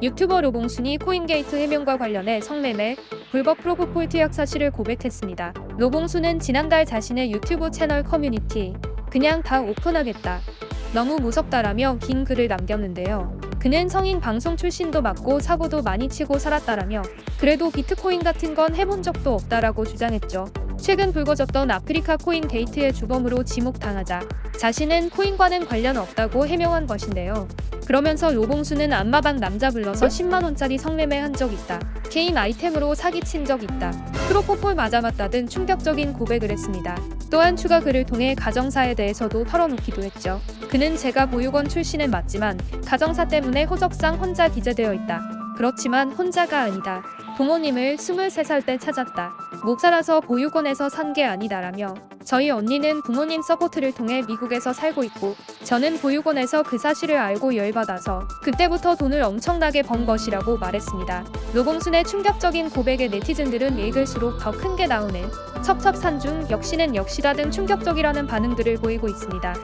유튜버 로봉순이 코인게이트 해명과 관련해 성매매, 불법 프로포폴 투약 사실을 고백했습니다. 로봉순은 지난달 자신의 유튜브 채널 커뮤니티 그냥 다 오픈하겠다. 너무 무섭다라며 긴 글을 남겼는데요. 그는 성인 방송 출신도 맞고 사고도 많이 치고 살았다라며 그래도 비트코인 같은 건 해본 적도 없다라고 주장했죠. 최근 불거졌던 아프리카 코인 게이트의 주범으로 지목당하자 자신은 코인과는 관련 없다고 해명한 것인데요. 그러면서 로봉순은 안마방 남자 불러서 10만원짜리 성매매 한 적 있다. 개인 아이템으로 사기친 적 있다. 프로포폴 맞아봤다 등 충격적인 고백을 했습니다. 또한 추가 글을 통해 가정사에 대해서도 털어놓기도 했죠. 그는 제가 보육원 출신은 맞지만 가정사 때문에 호적상 혼자 기재되어 있다. 그렇지만 혼자가 아니다. 부모님을 23살 때 찾았다. 못 살아서 보육원에서 산 게 아니다라며 저희 언니는 부모님 support를 통해 미국에서 살고 있고 저는 보육원에서 그 사실을 알고 열받아서 그때부터 돈을 엄청나게 번 것이라고 말했습니다. 노봉순의 충격적인 고백에 네티즌들은 읽을수록 더 큰 게 나오네. 첩첩산중 역시는 역시다 등 충격적이라는 반응들을 보이고 있습니다.